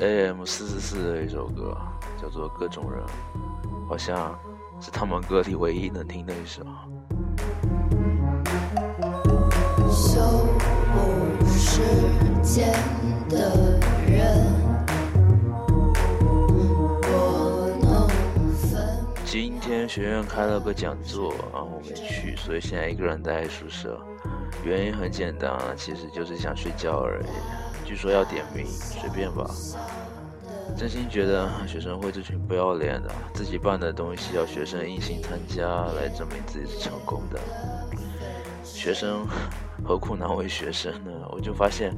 AM 四四四的一首歌，叫做《各种人》，好像是他们歌里唯一能听的一首。今天学院开了个讲座，然后我没去，所以现在一个人待在宿舍。原因很简单，其实就是想睡觉而已。据说要点名，随便吧。真心觉得学生会这群不要脸的，自己办的东西要学生硬性参加来证明自己是成功的。学生何苦难为学生呢？我就发现，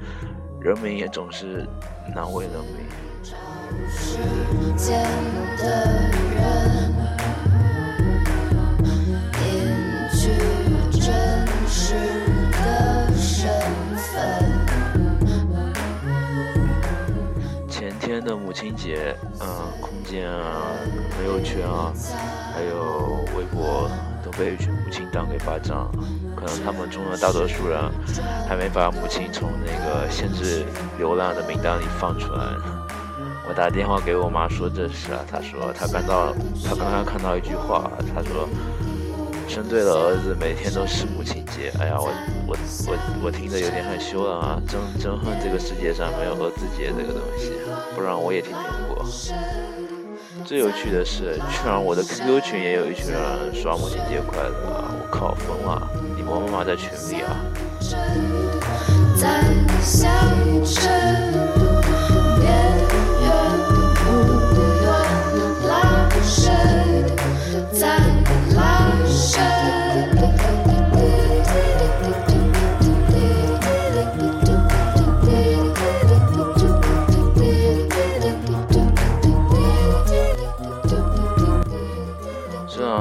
人民也总是难为人民。的母亲节，嗯，空间啊，朋友圈啊，还有微博都被一群母亲党给霸占了。可能他们中的大多数人还没把母亲从那个限制流浪的名单里放出来。我打电话给我妈说这事啊，她说她看到，她刚刚看到一句话，她说。生对了儿子，每天都是母亲节。哎呀，我我我我听着有点害羞了啊！真真恨这个世界上没有儿子节这个东西，不然我也天天过。最有趣的是，居然我的 QQ 群也有一群人刷母亲节快乐，我靠，疯了！你妈妈在群里啊？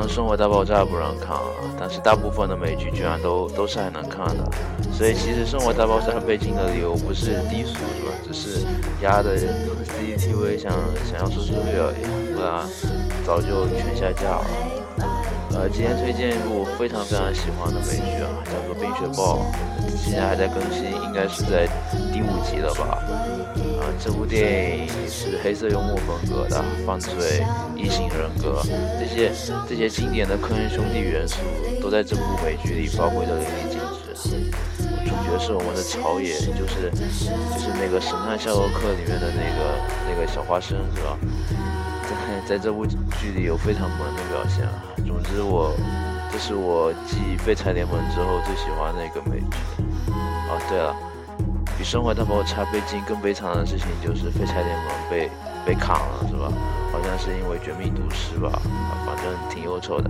生活大爆炸不让看啊，但是大部分的美剧居然都都是还能看的，所以其实生活大爆炸被禁的理由不是低俗是吧？只是压的 CCTV 想想要收视率而已，不然早就全下架了。呃，今天推荐一部非常非常喜欢的美剧啊，叫做《冰雪暴》，现在还在更新，应该是在第五集了吧？啊这部电影是黑色幽默风格的，犯罪、异性人格这些这些经典的科恩兄弟元素都在这部美剧里发挥的淋漓尽致。主角是我们的朝野，就是就是那个《神探夏洛克》里面的那个那个小花生，是吧？在这部剧里有非常萌的表现啊。总之，我这是我继《废柴联盟》之后最喜欢的一个美剧。哦，对了。比生活大爆炸被禁更悲惨的事情就是废柴联盟被被砍了，是吧？好像是因为绝命毒师吧，反正挺忧愁的。